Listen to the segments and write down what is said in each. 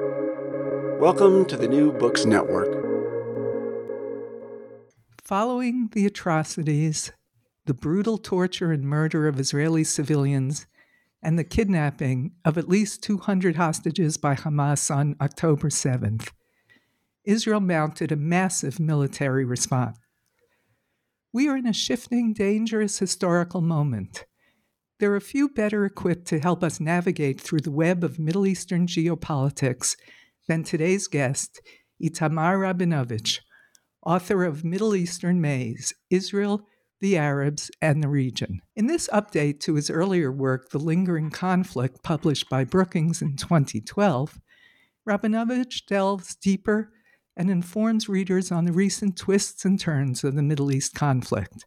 Welcome to the New Books Network. Following the atrocities, the brutal torture and murder of Israeli civilians, and the kidnapping of at least 200 hostages by Hamas on October 7th, Israel mounted a massive military response. We are in a shifting, dangerous historical moment. There are few better equipped to help us navigate through the web of Middle Eastern geopolitics than today's guest, Itamar Rabinovich, author of Middle Eastern Maze Israel, the Arabs, and the Region. In this update to his earlier work, The Lingering Conflict, published by Brookings in 2012, Rabinovich delves deeper and informs readers on the recent twists and turns of the Middle East conflict.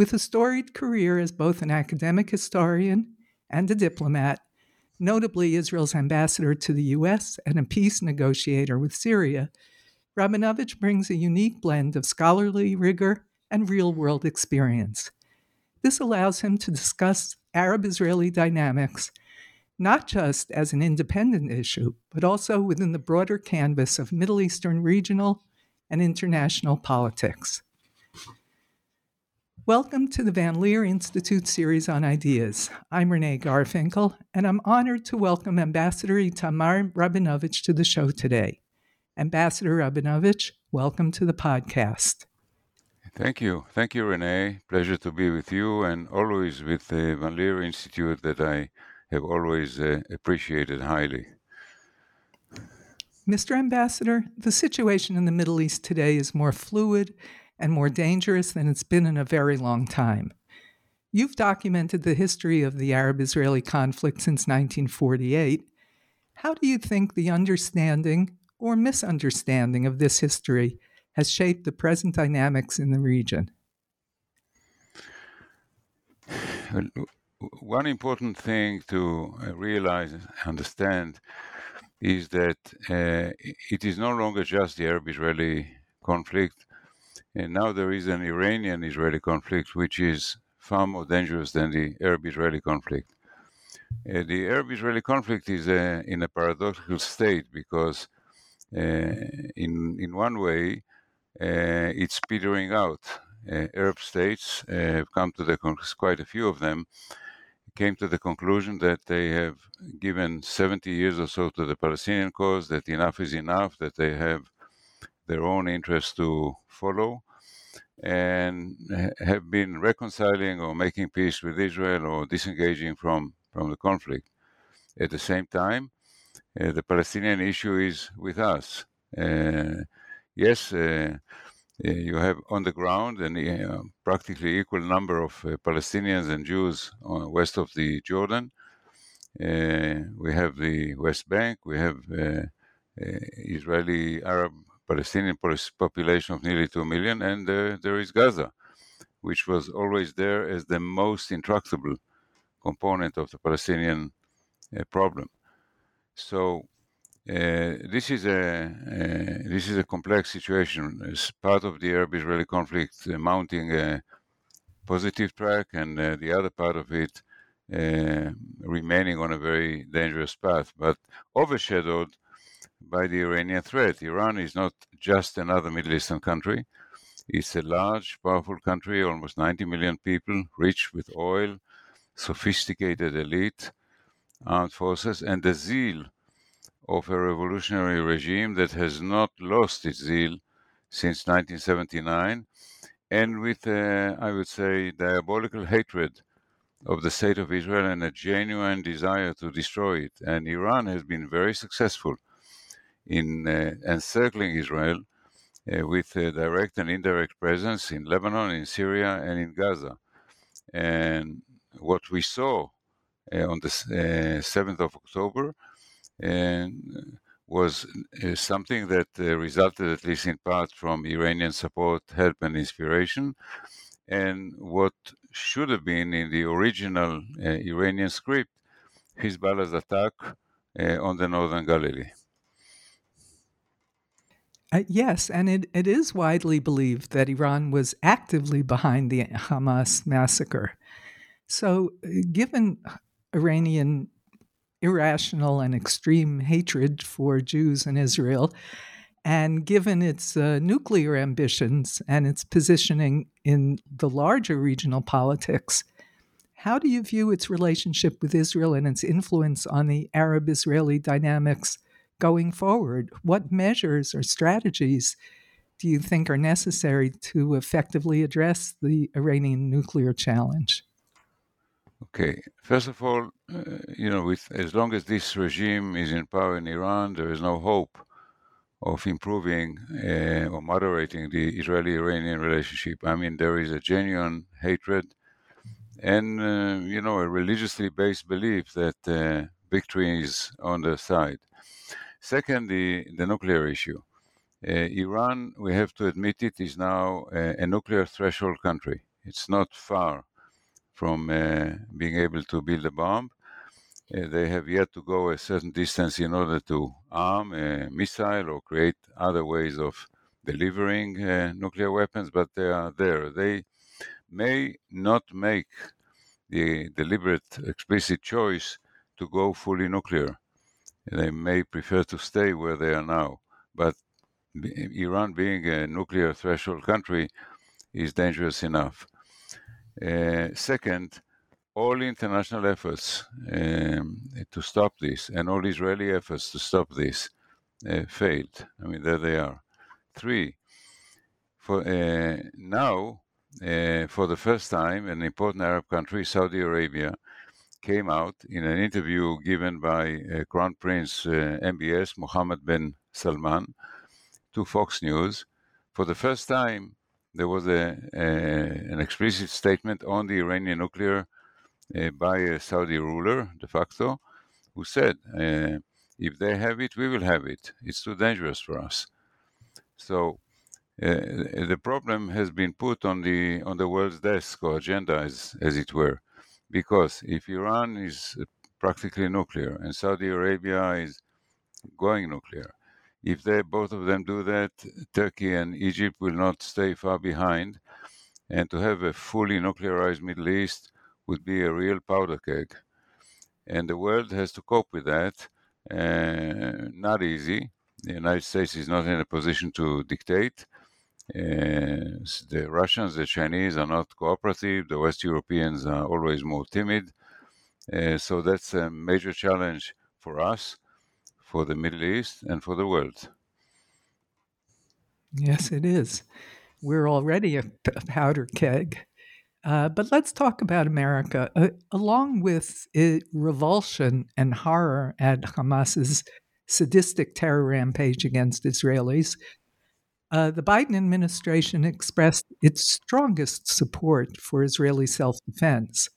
With a storied career as both an academic historian and a diplomat, notably Israel's ambassador to the U.S. and a peace negotiator with Syria, Rabinovich brings a unique blend of scholarly rigor and real world experience. This allows him to discuss Arab Israeli dynamics not just as an independent issue, but also within the broader canvas of Middle Eastern regional and international politics. Welcome to the Van Leer Institute series on ideas. I'm Renee Garfinkel, and I'm honored to welcome Ambassador Itamar Rabinovich to the show today. Ambassador Rabinovich, welcome to the podcast. Thank you. Thank you, Renee. Pleasure to be with you and always with the Van Leer Institute that I have always uh, appreciated highly. Mr. Ambassador, the situation in the Middle East today is more fluid and more dangerous than it's been in a very long time. You've documented the history of the Arab Israeli conflict since 1948. How do you think the understanding or misunderstanding of this history has shaped the present dynamics in the region? One important thing to uh, realize and understand is that uh, it is no longer just the Arab Israeli conflict. And now there is an Iranian Israeli conflict, which is far more dangerous than the Arab Israeli conflict. Uh, the Arab Israeli conflict is uh, in a paradoxical state because, uh, in, in one way, uh, it's petering out. Arab states have come to the quite a few of them came to the conclusion that they have given 70 years or so to the Palestinian cause, that enough is enough, that they have their own interests to follow, and have been reconciling or making peace with Israel or disengaging from, from the conflict. At the same time, uh, the Palestinian issue is with us. Uh, yes, uh, uh, you have on the ground and uh, practically equal number of uh, Palestinians and Jews west of the Jordan. we have the West Bank. We have Israeli Arab Palestinian population of nearly two million, and there is Gaza, which was always there as the most intractable component of the Palestinian problem. So uh, this is a uh, this is a complex situation. As part of the Arab-Israeli conflict, uh, mounting a positive track, and the other part of it remaining on a very dangerous path, but overshadowed by the Iranian threat. Iran is not just another Middle Eastern country. It's a large, powerful country, almost 90 million people, rich with oil, sophisticated elite, armed forces, and the zeal of a revolutionary regime that has not lost its zeal since 1979, and with, uh, I would say, diabolical hatred of the state of Israel and a genuine desire to destroy it. And Iran has been very successful in uh, encircling Israel uh, with a direct and indirect presence in Lebanon, in Syria, and in Gaza. And what we saw uh, on the 7th uh, of October was uh, something that uh, resulted, at least in part, from Iranian support, help, and inspiration. And what should have been in the original uh, Iranian script, Hezbollah's attack on the northern Galilee. Uh, yes, and it, it is widely believed that Iran was actively behind the Hamas massacre. So, given Iranian irrational and extreme hatred for Jews in Israel. And given its uh, nuclear ambitions and its positioning in the larger regional politics, how do you view its relationship with Israel and its influence on the Arab Israeli dynamics going forward? What measures or strategies do you think are necessary to effectively address the Iranian nuclear challenge? Okay, first of all, uh, you know, with as long as this regime is in power in Iran, there is no hope of improving uh, or moderating the Israeli-Iranian relationship. I mean, there is a genuine hatred and uh, you know a religiously based belief that uh, victory is on their side. Second, the the nuclear issue. Uh, Iran, we have to admit it, is now a, a nuclear threshold country. It's not far from uh, being able to build a bomb. Uh, they have yet to go a certain distance in order to arm a missile or create other ways of delivering uh, nuclear weapons, but they are there. They may not make the deliberate, explicit choice to go fully nuclear. They may prefer to stay where they are now. But Iran, being a nuclear threshold country, is dangerous enough. Uh, second, all international efforts um, to stop this and all Israeli efforts to stop this uh, failed. I mean, there they are. Three, for uh, now, uh, for the first time, an important Arab country, Saudi Arabia, came out in an interview given by uh, Crown Prince uh, MBS Mohammed bin Salman to Fox News. For the first time, there was a, a, an explicit statement on the Iranian nuclear uh, by a Saudi ruler, de facto, who said, uh, if they have it, we will have it. It's too dangerous for us. So uh, the problem has been put on the on the world's desk or agenda, as, as it were, because if Iran is practically nuclear and Saudi Arabia is going nuclear, if they both of them do that, Turkey and Egypt will not stay far behind. And to have a fully nuclearized Middle East would be a real powder keg. And the world has to cope with that. Uh, not easy. The United States is not in a position to dictate. Uh, the Russians, the Chinese are not cooperative. The West Europeans are always more timid. Uh, so that's a major challenge for us for the Middle East and for the world. Yes, it is. We're already a, powder keg. Uh, but let's talk about America. Uh, along with it, revulsion and horror at Hamas's sadistic terror rampage against Israelis, uh, the Biden administration expressed its strongest support for Israeli self defense.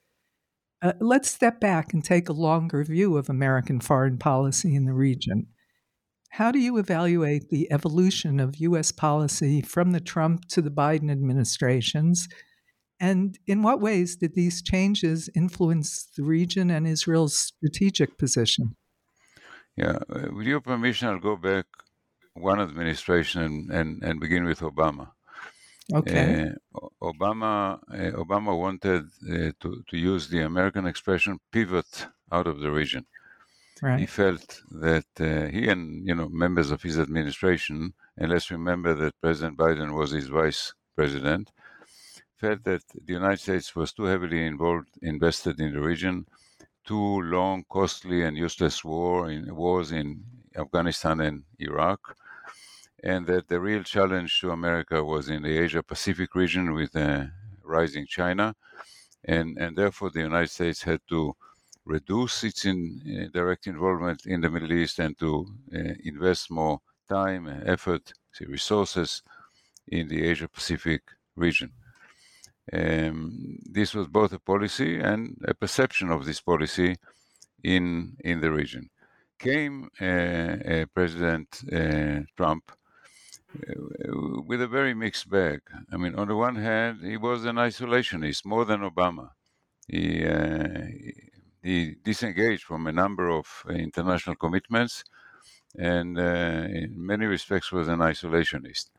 Uh, let's step back and take a longer view of American foreign policy in the region. How do you evaluate the evolution of U.S. policy from the Trump to the Biden administrations? And in what ways did these changes influence the region and Israel's strategic position? Yeah, uh, with your permission, I'll go back one administration and, and, and begin with Obama. Okay. Uh, Obama uh, Obama wanted uh, to to use the American expression pivot out of the region. Right. He felt that uh, he and you know members of his administration, and let's remember that President Biden was his vice president, felt that the United States was too heavily involved, invested in the region, too long, costly, and useless war in wars in Afghanistan and Iraq and that the real challenge to America was in the Asia Pacific region with uh, rising China, and and therefore the United States had to reduce its in, uh, direct involvement in the Middle East and to uh, invest more time, effort, resources in the Asia Pacific region. Um, this was both a policy and a perception of this policy in in the region. Came uh, uh, President uh, Trump with a very mixed bag. I mean, on the one hand, he was an isolationist more than Obama. He, uh, he disengaged from a number of international commitments and uh, in many respects was an isolationist.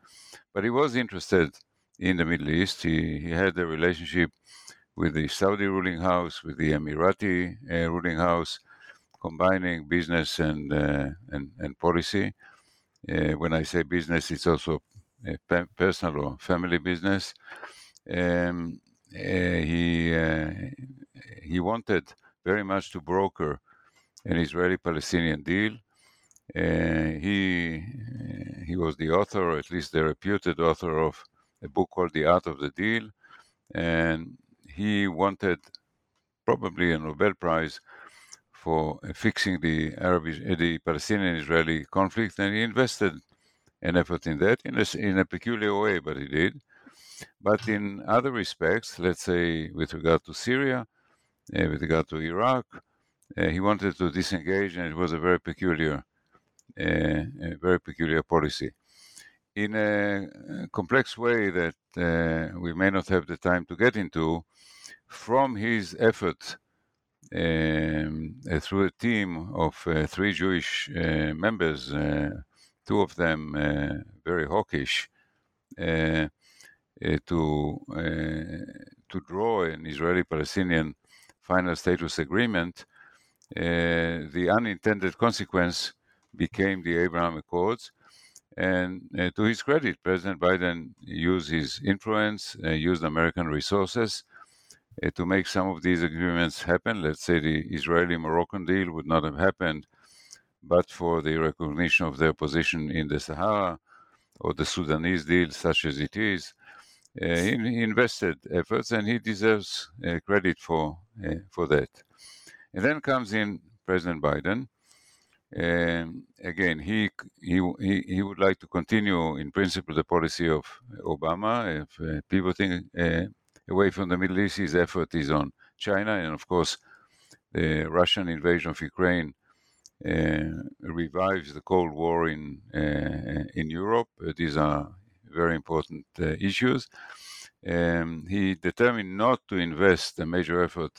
But he was interested in the Middle East. He, he had a relationship with the Saudi ruling house, with the Emirati uh, ruling house, combining business and and, and policy. Eh, when I say business, it's also eh, personal or family business. Um, he he wanted very much to broker an Israeli-Palestinian deal. He he was the author, or at least the reputed author of a book called The Art of the Deal, and he wanted probably a Nobel Prize for fixing the Arab, the Palestinian-Israeli conflict, and he invested an effort in that in a, in a peculiar way, but he did. But in other respects, let's say with regard to Syria, uh, with regard to Iraq, uh, he wanted to disengage, and it was a very peculiar, uh, a very peculiar policy. In a complex way that uh, we may not have the time to get into, from his effort um, uh, through a team of uh, three Jewish members, two of them very hawkish, to to draw an Israeli-Palestinian final status agreement, uh, the unintended consequence became the Abraham Accords. And uh, to his credit, President Biden used his influence, uh, used American resources uh, to make some of these agreements happen. Let's say the Israeli Moroccan deal would not have happened but for the recognition of their position in the Sahara or the Sudanese deal, such as it is. Uh, he, invested efforts and he deserves uh, credit for, for that. And then comes in President Biden. Um, again, he, he he would like to continue, in principle, the policy of Obama, of uh, pivoting uh, away from the Middle East. His effort is on China, and of course, the Russian invasion of Ukraine uh, revives the Cold War in uh, in Europe. Uh, these are very important issues. Um, he determined not to invest a major effort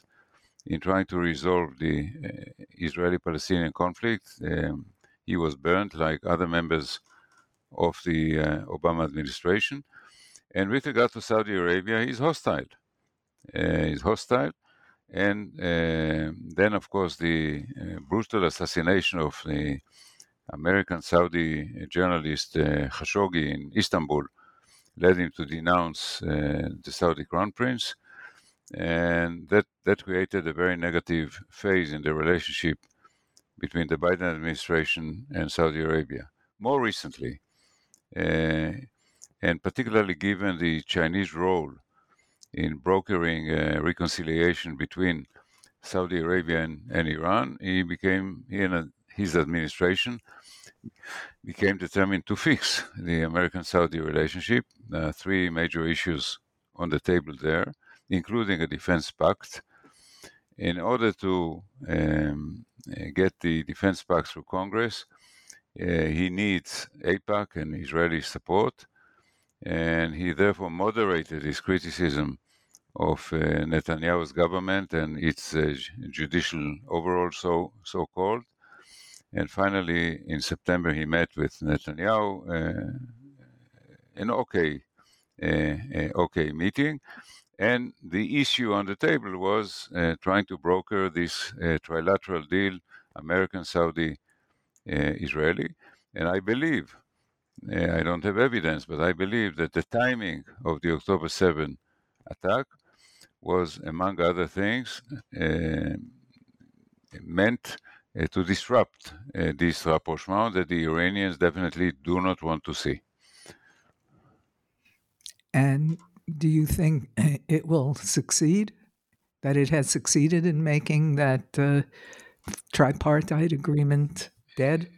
in trying to resolve the uh, Israeli Palestinian conflict. Um, he was burned like other members of the uh, Obama administration. And with regard to Saudi Arabia, he's hostile. Uh, he's hostile. And uh, then, of course, the uh, brutal assassination of the American Saudi journalist uh, Khashoggi in Istanbul led him to denounce the Saudi crown prince and that that created a very negative phase in the relationship between the Biden administration and Saudi Arabia. More recently, uh, and particularly given the Chinese role in brokering uh, reconciliation between Saudi Arabia and, and, Iran, he became he and his administration became determined to fix the American-Saudi relationship. Uh, three major issues on the table there including a defense pact. In order to um, get the defense pact through Congress, uh, he needs AIPAC and Israeli support, and he therefore moderated his criticism of uh, Netanyahu's government and its uh, judicial overhaul, so so called. And finally, in September, he met with Netanyahu, uh, an okay, uh, okay meeting, and the issue on the table was uh, trying to broker this uh, trilateral deal, American, Saudi, uh, Israeli. And I believe, uh, I don't have evidence, but I believe that the timing of the October 7 attack was, among other things, uh, meant uh, to disrupt this rapprochement that the Iranians definitely do not want to see. And do you think it will succeed? That it has succeeded in making that uh, tripartite agreement dead?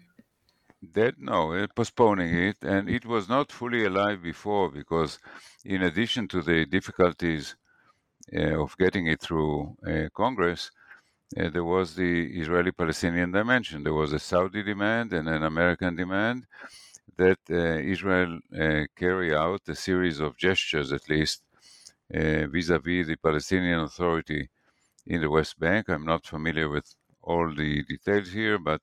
Dead? No, uh, postponing it. And it was not fully alive before because, in addition to the difficulties uh, of getting it through uh, Congress, uh, there was the Israeli Palestinian dimension. There was a Saudi demand and an American demand that Israel carry out a series of gestures, at least, vis-a-vis the Palestinian Authority in the West Bank. I'm not familiar with all the details here, but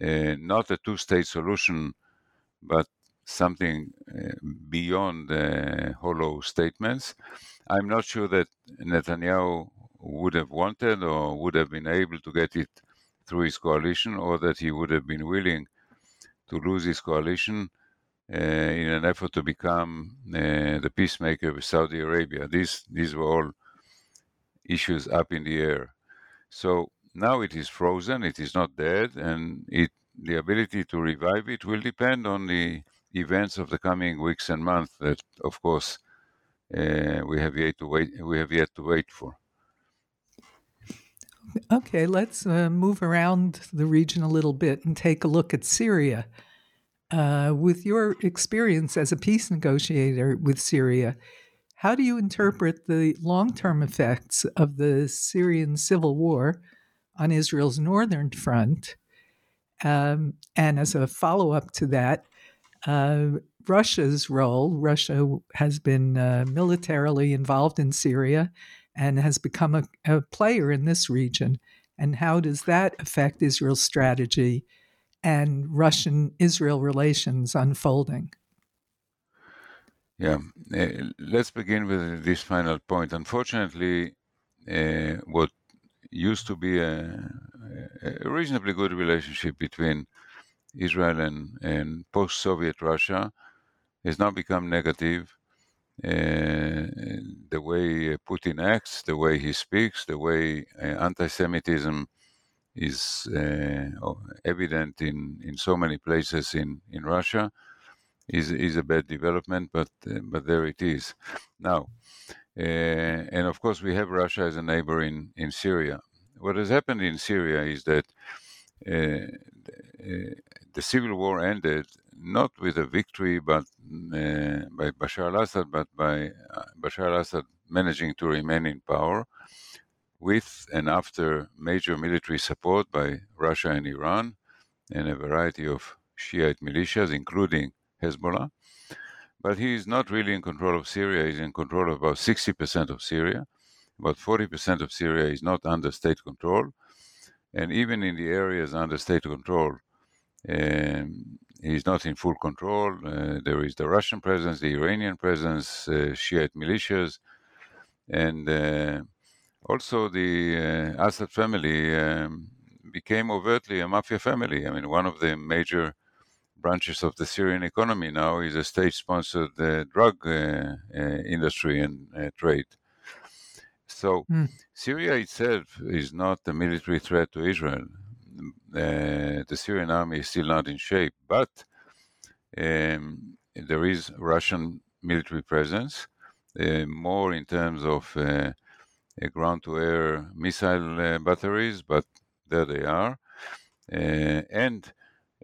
not a two-state solution, but something uh, beyond uh, hollow statements. I'm not sure that Netanyahu would have wanted or would have been able to get it through his coalition, or that he would have been willing to lose his coalition uh, in an effort to become uh, the peacemaker with Saudi Arabia. These these were all issues up in the air. So now it is frozen. It is not dead, and it the ability to revive it will depend on the events of the coming weeks and months. That, of course, uh, we have yet to wait. We have yet to wait for. Okay, let's uh, move around the region a little bit and take a look at Syria. Uh, with your experience as a peace negotiator with Syria, how do you interpret the long term effects of the Syrian civil war on Israel's northern front? Um, and as a follow up to that, uh, Russia's role. Russia has been uh, militarily involved in Syria and has become a, a, player in this region. And how does that affect Israel's strategy and Russian Israel relations unfolding? Yeah, uh, let's begin with this final point. Unfortunately, uh, what used to be a, a, reasonably good relationship between Israel and, and post Soviet Russia has now become negative. Uh, the way Putin acts, the way he speaks, the way uh, anti Semitism is uh, evident in, in so many places in, in Russia is, is a bad development, but, uh, but there it is. Now, uh, and of course, we have Russia as a neighbor in, in Syria. What has happened in Syria is that uh, the civil war ended not with a victory but by Bashar al-Assad, but by uh, Bashar al-Assad managing to remain in power with and after major military support by Russia and Iran and a variety of Shiite militias, including Hezbollah. But he is not really in control of Syria. He's in control of about 60% of Syria. About 40% of Syria is not under state control. And even in the areas under state control, um, he's not in full control. Uh, there is the Russian presence, the Iranian presence, uh, Shiite militias, and uh, also the uh, Assad family um, became overtly a mafia family. I mean, one of the major branches of the Syrian economy now is a state-sponsored uh, drug uh, industry and trade. So mm. Syria itself is not a military threat to Israel. Uh, the Syrian army is still not in shape, but um, there is Russian military presence, uh, more in terms of uh, ground to air missile uh, batteries, but there they are. Uh, and uh,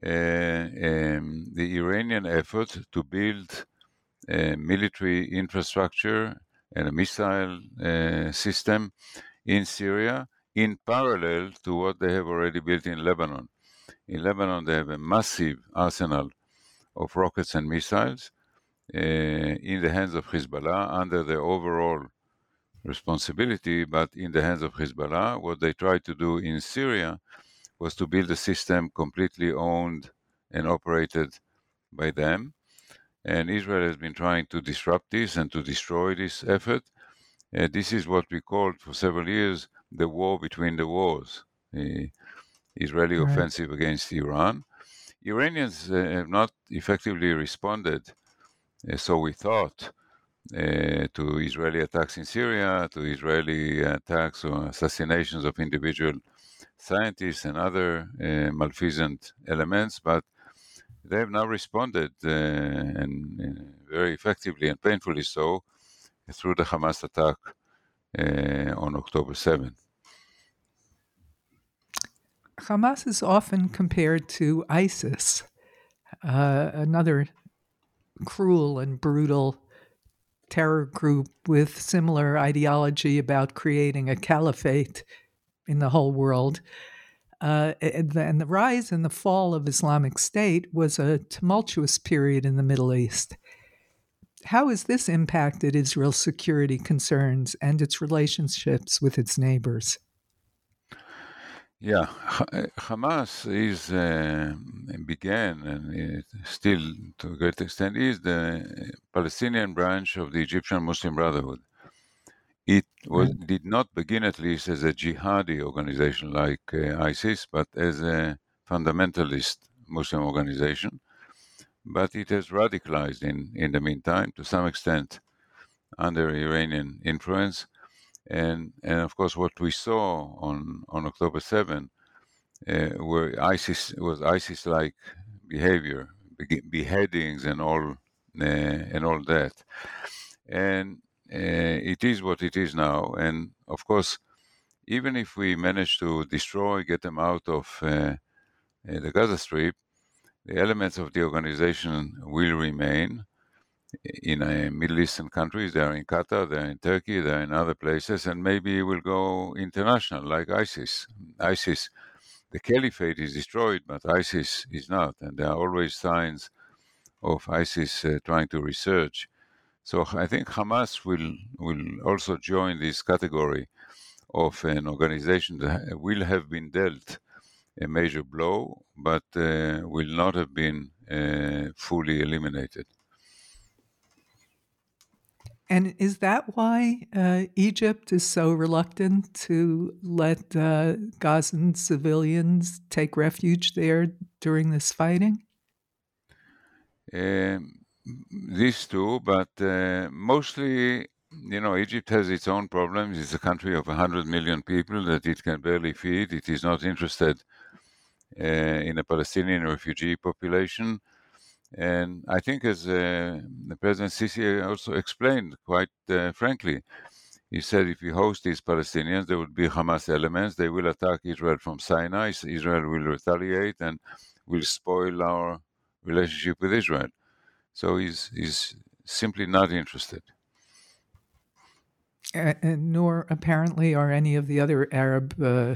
um, the Iranian effort to build a military infrastructure and a missile system in Syria in parallel to what they have already built in Lebanon. In Lebanon, they have a massive arsenal of rockets and missiles uh, in the hands of Hezbollah under their overall responsibility, but in the hands of Hezbollah. What they try to do in Syria was to build a system completely owned and operated by them. And Israel has been trying to disrupt this and to destroy this effort. Uh, this is what we called for several years the war between the wars, the Israeli right. offensive against Iran. Iranians uh, have not effectively responded, uh, so we thought, uh, to Israeli attacks in Syria, to Israeli attacks or assassinations of individual scientists and other uh, malfeasant elements, but they have now responded uh, and uh, very effectively and painfully so through the Hamas attack on October 7th. Hamas is often compared to ISIS, uh, another cruel and brutal terror group with similar ideology about creating a caliphate in the whole world. Uh, and, the, rise and the fall of Islamic State was a tumultuous period in the Middle East. How has this impacted Israel's security concerns and its relationships with its neighbors? Yeah, Hamas is uh, began and still, to a great extent, is the Palestinian branch of the Egyptian Muslim Brotherhood. It was did not begin at least as a jihadi organization like uh, ISIS, but as a fundamentalist Muslim organization. But it has radicalized in, in the meantime to some extent under Iranian influence. And, and of course, what we saw on, on October 7 uh, were ISIS was ISIS-like behavior, beheadings and all uh, and all that. And it is what it is now. And of course, even if we manage to destroy, get them out of uh, the Gaza Strip, the elements of the organization will remain in uh, Middle Eastern countries. They are in Qatar, they are in Turkey, they are in other places, and maybe it will go international like ISIS. ISIS, the caliphate is destroyed, but ISIS is not, and there are always signs of ISIS uh, trying to resurge. So I think Hamas will will also join this category of an organization that will have been dealt a major blow, but uh, will not have been uh, fully eliminated. And is that why uh, Egypt is so reluctant to let uh, Gazan civilians take refuge there during this fighting? Um, these two, but uh, mostly, you know, Egypt has its own problems. It's a country of 100 million people that it can barely feed. It is not interested uh, in a Palestinian refugee population. And I think, as uh, the President Sisi also explained quite uh, frankly, he said if we host these Palestinians, there would be Hamas elements. They will attack Israel from Sinai. Israel will retaliate and will spoil our relationship with Israel. So he's he's simply not interested. Uh, nor apparently are any of the other Arab uh,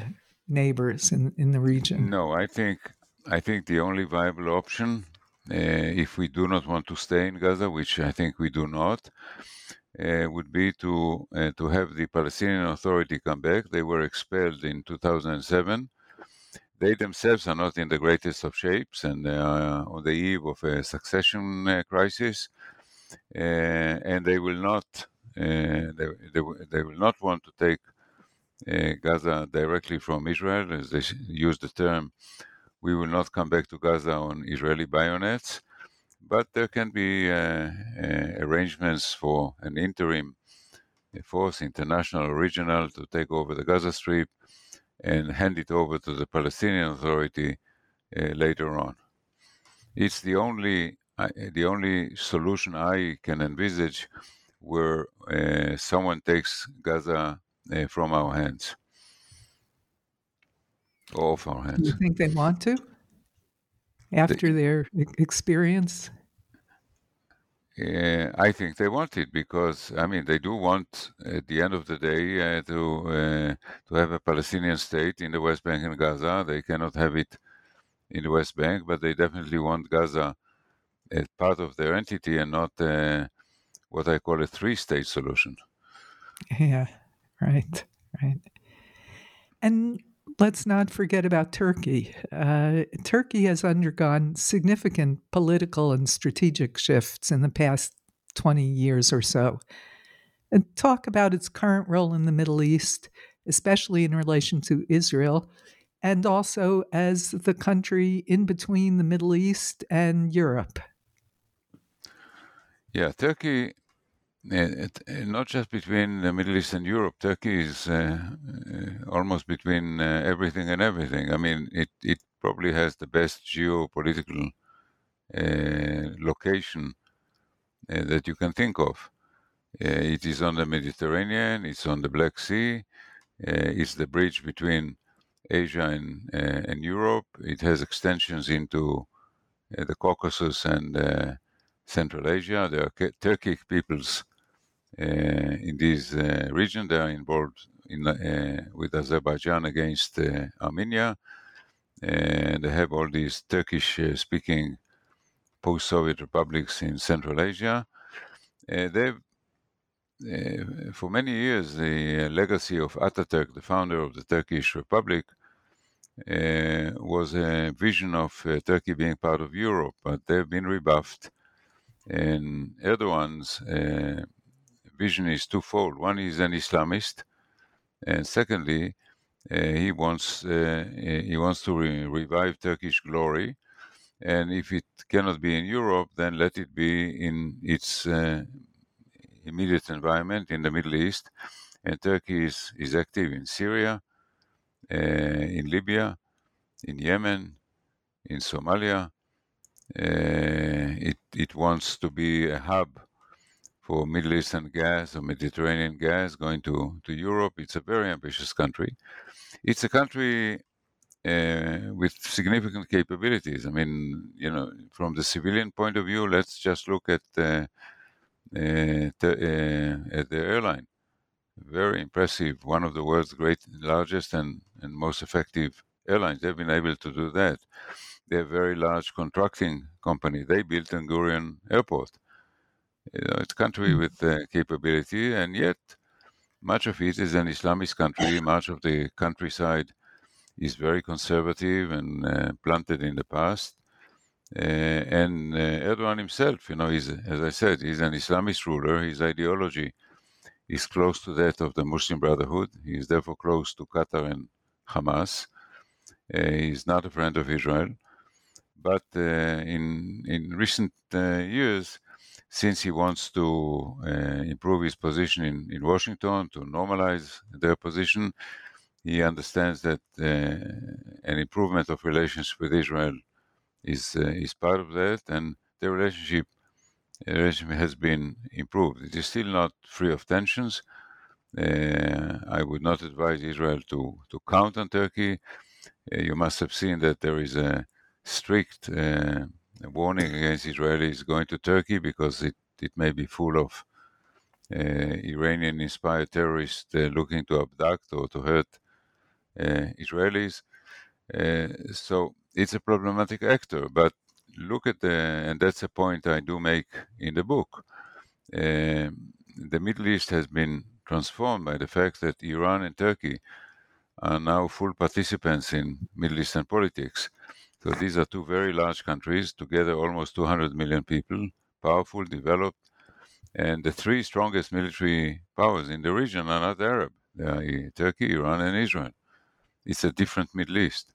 neighbors in, in the region. No, I think I think the only viable option, uh, if we do not want to stay in Gaza, which I think we do not, uh, would be to uh, to have the Palestinian Authority come back. They were expelled in 2007 they themselves are not in the greatest of shapes and they are on the eve of a succession uh, crisis, uh, and they will not uh, they, they, they, will not want to take Gaza directly from Israel, as they use the term. We will not come back to Gaza on Israeli bayonets, but there can be arrangements for an interim force, international or regional, to take over the Gaza Strip and hand it over to the Palestinian Authority uh, later on. It's the only uh, the only solution I can envisage where uh, someone takes Gaza uh, from our hands, off our hands. Do you think they want to? After they, their experience? Uh, I think they want it because I mean they do want at the end of the day uh, to uh, to have a Palestinian state in the West Bank and Gaza. They cannot have it in the West Bank, but they definitely want Gaza as part of their entity and not uh, what I call a three-state solution. Yeah, right, right. And let's not forget about Turkey. Uh, Turkey has undergone significant political and strategic shifts in the past 20 years or so. And talk about its current role in the Middle East, especially in relation to Israel, and also as the country in between the Middle East and Europe. Yeah, Turkey it, not just between the Middle East and Europe. Turkey is uh, uh, almost between uh, everything and everything. I mean, it, it probably has the best geopolitical uh, location uh, that you can think of. Uh, it is on the Mediterranean, it's on the Black Sea, it's the bridge between Asia and, and Europe. It has extensions into the Caucasus and Central Asia. There are Turkic peoples uh, in this uh, region. They are involved in, uh, with Azerbaijan against Armenia. They have all these Turkish-speaking post-Soviet republics in Central Asia. they've uh, for many years, the uh, legacy of Ataturk, the founder of the Turkish Republic, uh, was a vision of Turkey being part of Europe, but they've been rebuffed. And Erdogan's vision is twofold. One is an Islamist, and secondly, uh, he wants uh, he wants to re- revive Turkish glory, and if it cannot be in Europe, then let it be in its uh, immediate environment in the Middle East. And Turkey is, is active in Syria, uh, in Libya, in Yemen, in Somalia. Uh, it, it wants to be a hub for Middle Eastern gas or Mediterranean gas going to, to Europe. It's a very ambitious country. It's a country uh, with significant capabilities. I mean, you know, from the civilian point of view, let's just look at uh, uh, the, uh, at the airline. Very impressive. One of the world's great, largest, and, and most effective airlines. They've been able to do that. They're a very large contracting company. They built Ben Gurion Airport. You know, it's a country hmm. with uh, capability, and yet much of it is an Islamist country. Much of the countryside is very conservative and uh, planted in the past. Uh, and uh, Erdogan himself, you know, he's, as I said, he's an Islamist ruler. His ideology is close to that of the Muslim Brotherhood. He is therefore close to Qatar and Hamas. Uh, he's not a friend of Israel. But uh, in, in recent uh, years, since he wants to uh, improve his position in, in Washington, to normalize their position, he understands that an improvement of relations with Israel is uh, is part of that, and the relationship relationship has been improved. It is still not free of tensions. Uh, I would not advise Israel to to count on Turkey. Uh, you must have seen that there is a strict warning against Israelis going to Turkey because it, it may be full of uh, Iranian inspired terrorists uh, looking to abduct or to hurt uh, Israelis. so it's a problematic actor. But look at the, and that's a point I do make in the book. Uh, the Middle East has been transformed by the fact that Iran and Turkey are now full participants in Middle Eastern politics. So these are two very large countries, together almost 200 million people, powerful, developed, and the three strongest military powers in the region are not Arab. They are Turkey, Iran, and Israel. It's a different Middle East.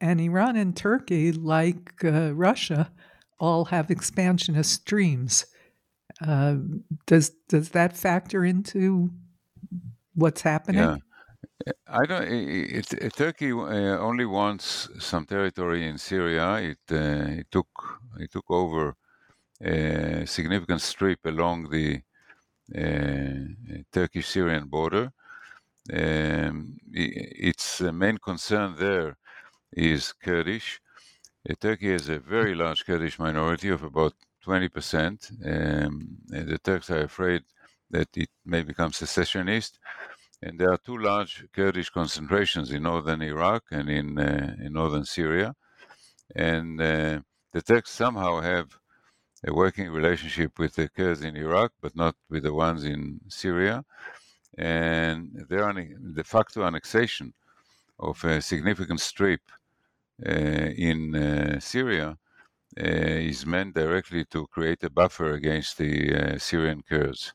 And Iran and Turkey, like uh, Russia, all have expansionist dreams. Uh, does does that factor into what's happening? Yeah. I don't. It, it, Turkey uh, only wants some territory in Syria. It, uh, it took it took over a significant strip along the uh, Turkish-Syrian border. Um, its main concern there is Kurdish. Uh, Turkey has a very large Kurdish minority of about 20%. Um, the Turks are afraid that it may become secessionist. And there are two large Kurdish concentrations in northern Iraq and in, uh, in northern Syria. And uh, the Turks somehow have a working relationship with the Kurds in Iraq, but not with the ones in Syria. And their de facto annexation of a significant strip uh, in uh, Syria uh, is meant directly to create a buffer against the Syrian Kurds.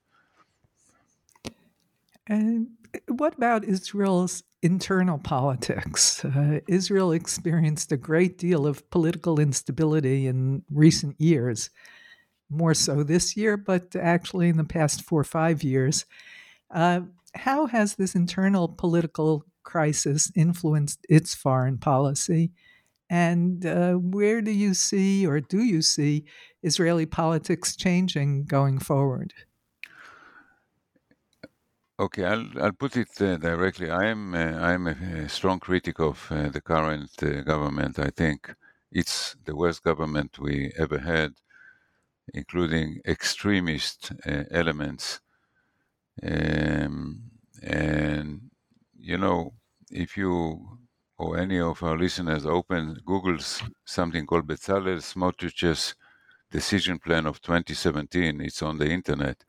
What about Israel's internal politics? Uh, Israel experienced a great deal of political instability in recent years, more so this year, but actually in the past four or five years. Uh, how has this internal political crisis influenced its foreign policy? And uh, where do you see, or do you see, Israeli politics changing going forward? Okay, I'll, I'll put it uh, directly. I am uh, I am a, strong critic of uh, the current uh, government. I think it's the worst government we ever had, including extremist uh, elements. Um, and you know, if you or any of our listeners open Google's something called Bezalel Smotrich's decision plan of 2017, it's on the internet,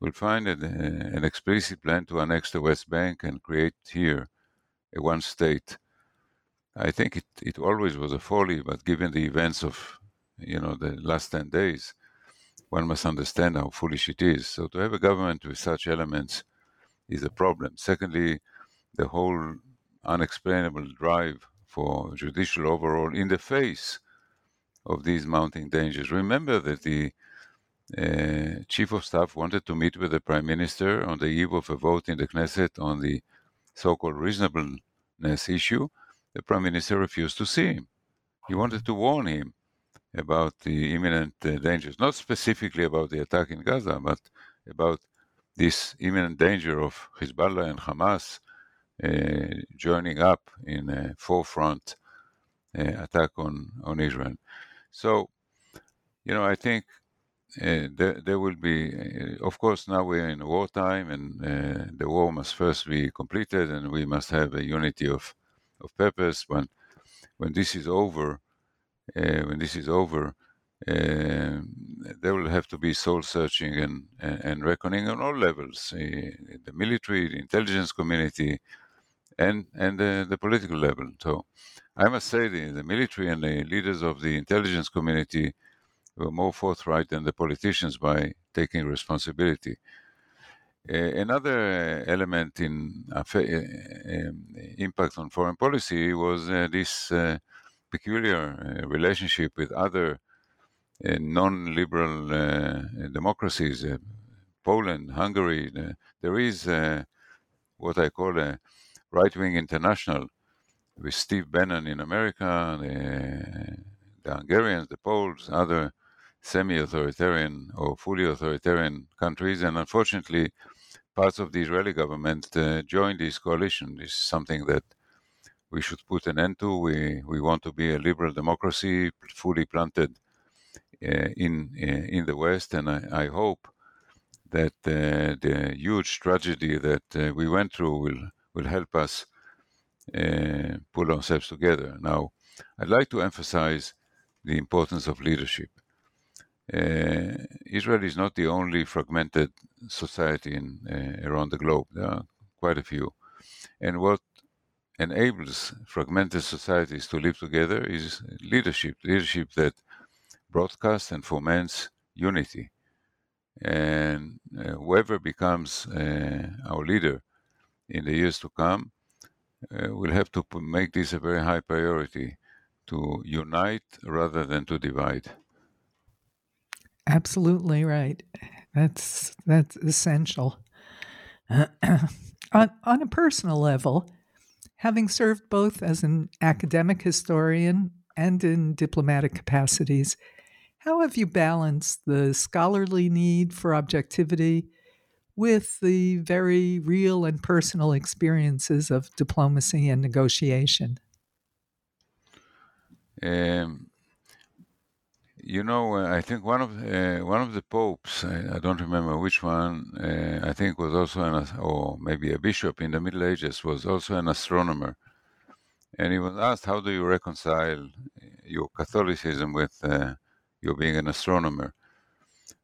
you'll find an, uh, an explicit plan to annex the West Bank and create here a one state. I think it, it always was a folly, but given the events of you know the last 10 days, one must understand how foolish it is. So to have a government with such elements is a problem. Secondly, the whole unexplainable drive for judicial overhaul in the face of these mounting dangers. Remember that the uh, chief of staff wanted to meet with the prime minister on the eve of a vote in the Knesset on the so-called reasonableness issue. The prime minister refused to see him. He wanted to warn him about the imminent uh, dangers, not specifically about the attack in Gaza, but about this imminent danger of Hezbollah and Hamas uh, joining up in a forefront uh, attack on, on Israel. So, you know, I think uh, there, there will be, uh, of course, now we're in wartime and uh, the war must first be completed and we must have a unity of, of purpose. When, when this is over, uh, when this is over, uh, there will have to be soul searching and, and, reckoning on all levels the military, the intelligence community, and, and the political level. So I must say the, the military and the leaders of the intelligence community were more forthright than the politicians by taking responsibility. Uh, another element in uh, um, impact on foreign policy was uh, this peculiar relationship with other non-liberal democracies, Poland, Hungary. there is what I call a right-wing international with Steve Bannon in America, the Hungarians, the Poles, other semi-authoritarian or fully authoritarian countries, and unfortunately, parts of the Israeli government uh, joined this coalition. This is something that we should put an end to. We we want to be a liberal democracy, fully planted uh, in uh, in the West, and I, I hope that uh, the huge tragedy that uh, we went through will will help us pull ourselves together. Now, I'd like to emphasize the importance of leadership. Uh, Israel is not the only fragmented society in, uh, around the globe. There are quite a few. And what enables fragmented societies to live together is leadership, leadership that broadcasts and foments unity. And uh, whoever becomes uh, our leader in the years to come uh, will have to make this a very high priority to unite rather than to divide. Absolutely right. That's that's essential. on, on a personal level, having served both as an academic historian and in diplomatic capacities, how have you balanced the scholarly need for objectivity with the very real and personal experiences of diplomacy and negotiation? Um, you know, uh, I think one of uh, one of the popes, I, don't remember which one, uh, I think was also an, or maybe a bishop in the Middle Ages, was also an astronomer, and he was asked, "How do you reconcile your Catholicism with uh, your being an astronomer?"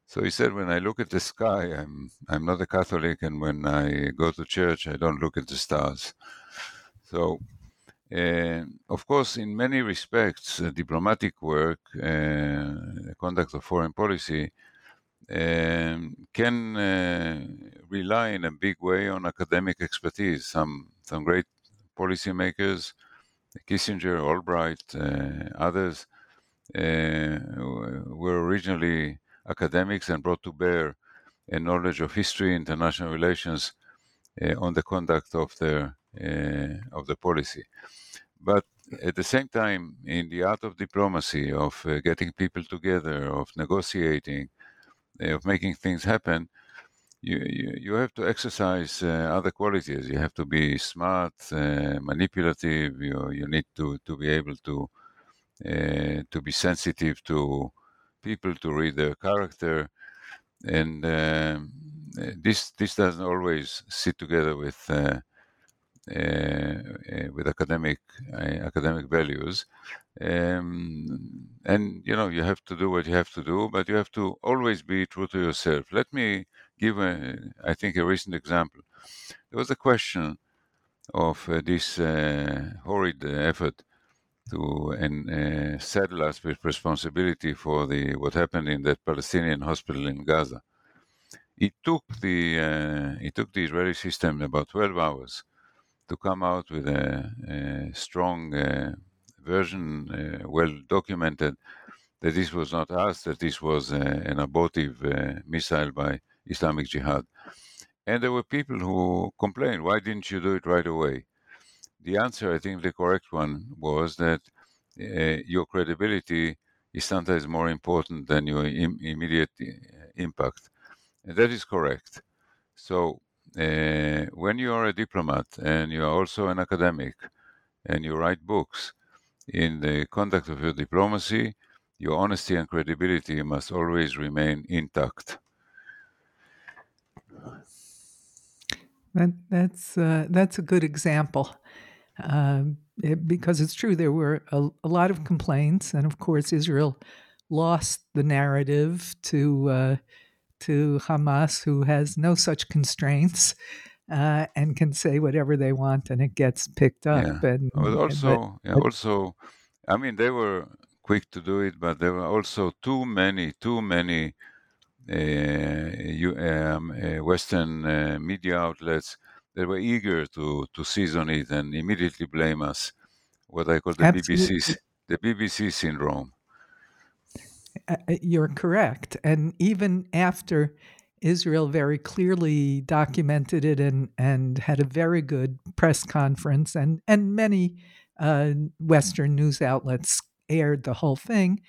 So he said, "When I look at the sky, I'm I'm not a Catholic, and when I go to church, I don't look at the stars." So of course, in many respects, uh, diplomatic work, uh, conduct of foreign policy, um, can uh, rely in a big way on academic expertise. Some some great policymakers, Kissinger, Albright, uh, others, uh, were originally academics and brought to bear a knowledge of history, international relations, uh, on the conduct of their of the policy. But at the same time, in the art of diplomacy, of uh, getting people together, of negotiating, uh, of making things happen, you, you, you have to exercise uh, other qualities. You have to be smart, uh, manipulative. You, you need to, to be able to uh, to be sensitive to people, to read their character, and um, this this doesn't always sit together with uh, uh, uh, with academic uh, academic values. Um, and you know you have to do what you have to do, but you have to always be true to yourself. Let me give, a, I think, a recent example. There was a question of uh, this uh, horrid effort to and uh, saddle us with responsibility for the what happened in that Palestinian hospital in Gaza. It took the uh, it took the Israeli system about 12 hours to come out with a, a strong uh, version, uh, well documented, that this was not us, that this was uh, an abortive uh, missile by Islamic Jihad. And there were people who complained, why didn't you do it right away? The answer, I think the correct one, was that uh, your credibility is sometimes more important than your Im- immediate impact. And that is correct. So uh, when you are a diplomat and you are also an academic and you write books, in the conduct of your diplomacy, your honesty and credibility must always remain intact. That, that's uh, that's a good example um, it, because it's true. There were a, a, lot of complaints, and of course, Israel lost the narrative to uh, to Hamas, who has no such constraints uh, and can say whatever they want, and it gets picked up. Yeah. And but also, but, yeah, also, I mean, they were quick to do it, but there were also too many, too many you, uh, um, uh, Western uh, media outlets that were eager to to seize on it and immediately blame us. What I call the BBC the BBC syndrome. You're correct, and even after Israel very clearly documented it and, and had a very good press conference, and, and many uh, Western news outlets aired the whole thing.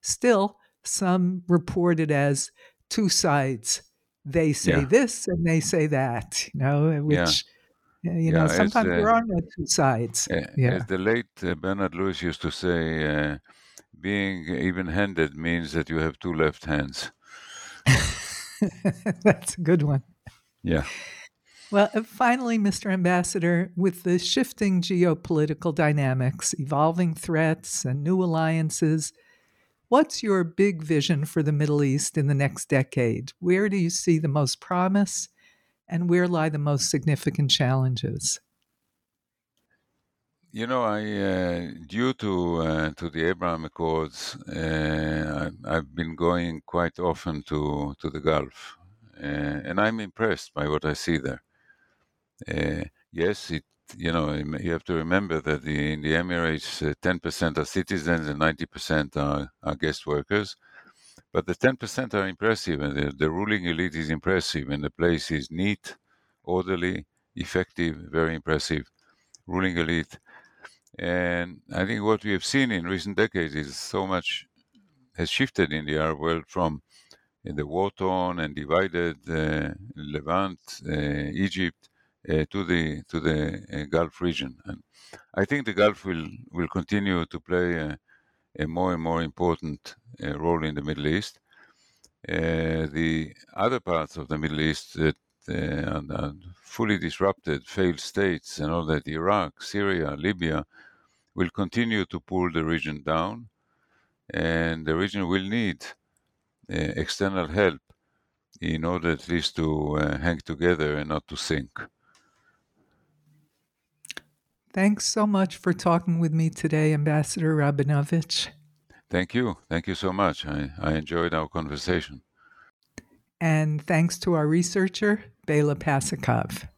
Still, some reported as two sides. They say yeah. this and they say that, you know, which, yeah. you know, yeah, sometimes as, uh, there are no two sides. Uh, yeah. As the late uh, Bernard Lewis used to say, uh, being even handed means that you have two left hands. That's a good one. Yeah. Well, uh, finally, Mr. Ambassador, with the shifting geopolitical dynamics, evolving threats, and new alliances, what's your big vision for the Middle East in the next decade? Where do you see the most promise, and where lie the most significant challenges? You know, I uh, due to uh, to the Abraham Accords, uh, I've been going quite often to to the Gulf, uh, and I'm impressed by what I see there. Uh, yes, it you know you have to remember that the, in the Emirates, uh, ten percent are citizens and ninety percent are, are guest workers. But the ten percent are impressive, and the, the ruling elite is impressive, and the place is neat, orderly, effective, very impressive. Ruling elite and I think what we have seen in recent decades is so much has shifted in the Arab world from the war torn and divided uh, Levant, uh, Egypt, uh, to the to the uh, Gulf region. And I think the Gulf will will continue to play a, a more and more important uh, role in the Middle East. Uh, the other parts of the Middle East that are fully disrupted, failed states, and all that Iraq, Syria, Libya will continue to pull the region down, and the region will need uh, external help in order at least to uh, hang together and not to sink. Thanks so much for talking with me today, Ambassador Rabinovich. Thank you. Thank you so much. I, I enjoyed our conversation. And thanks to our researcher, Bela Pasikov.